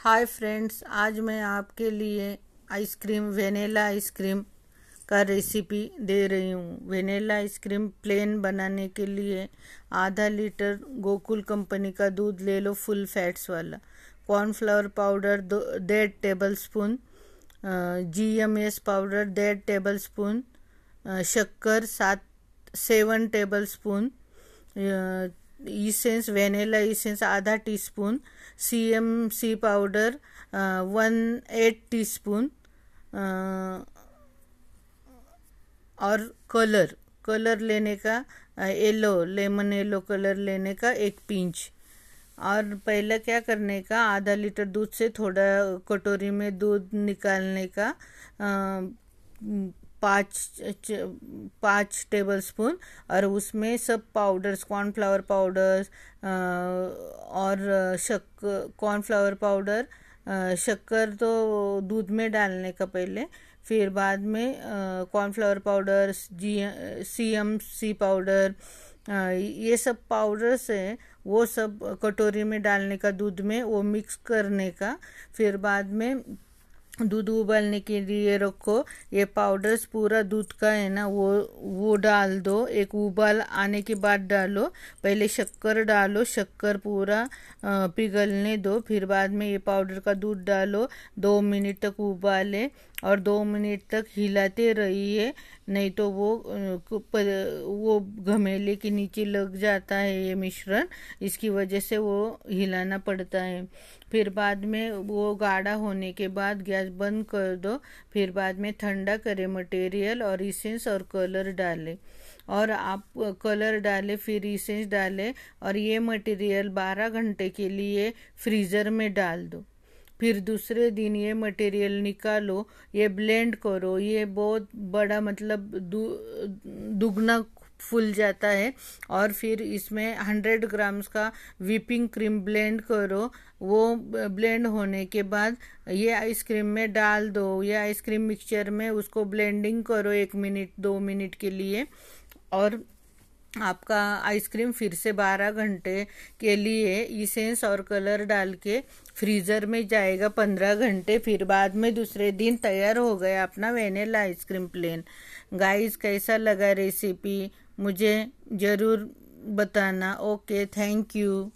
Hi friends, आज मैं आपके लिए ice cream, vanilla ice cream का रेसिपी दे रही हूँ। वेनेला आइसक्रीम प्लेन बनाने के लिए आधा लीटर गोकुल कंपनी का दूध ले लो, फुल फैट्स वाला। कॉर्नफ्लावर पाउडर दो, डेढ़ tablespoon G M S powder डेढ़ टेबल स्पून शक्कर सात, seven tablespoon essence vanilla essence आधा teaspoon C M C powder one eight teaspoon और कलर कलर लेने का येलो लेमन येलो कलर लेने का एक पिंच और पहले क्या करने का, आधा लीटर दूध से थोड़ा कटोरी में दूध निकालने का पाँच पाँच टेबल स्पून और उसमें सब पाउडर्स कॉर्नफ्लावर पाउडर्स और शक कॉर्नफ्लावर पाउडर शक्कर तो दूध में डालने का पहले, फिर बाद में cornflour powder G C M C powder ये सब पाउडर्स हैं, वो सब कटोरी में डालने का, दूध में, वो मिक्स करने का, फिर बाद में दूध उबलने के लिए रखो। ये पाउडर्स पूरा दूध का है ना, वो वो डाल दो। एक उबाल आने के बाद डालो। पहले शक्कर डालो, शक्कर पूरा पिघलने दो। फिर बाद में ये पाउडर का दूध डालो। दो मिनट तक उबाले। और दो मिनट तक हिलाते रहिए, नहीं तो वो वो घमेले के नीचे लग जाता है ये मिश्रण, इसकी वजह से वो हिलाना पड़ता है। फिर बाद में वो गाढ़ा होने के बाद गैस बंद कर दो, फिर बाद में ठंडा करें मटेरियल और इसेंस और कलर डालें। और आप कलर डालें, फिर इसेंस डालें और ये मटेरियल 12 घंटे के लिए फ्रीज़र में डाल दो। फिर दूसरे दिन ये मटेरियल निकालो ये ब्लेंड करो ये बहुत बड़ा मतलब दु, दुगना फूल जाता है और फिर इसमें हंड्रेड ग्राम्स का विपिंग क्रीम ब्लेंड करो। वो ब्लेंड होने के बाद ये आइसक्रीम में डाल दो ये आइसक्रीम मिक्सचर में उसको ब्लेंडिंग करो एक मिनट दो मिनट के लिए और आपका आइसक्रीम फिर से 12 घंटे के लिए इसेंस और कलर डाल के फ्रीज़र में जाएगा 15 घंटे, फिर बाद में दूसरे दिन तैयार हो गया अपना वेनेला आइसक्रीम प्लेन गाइस कैसा लगा रेसिपी मुझे ज़रूर बताना। Okay thank you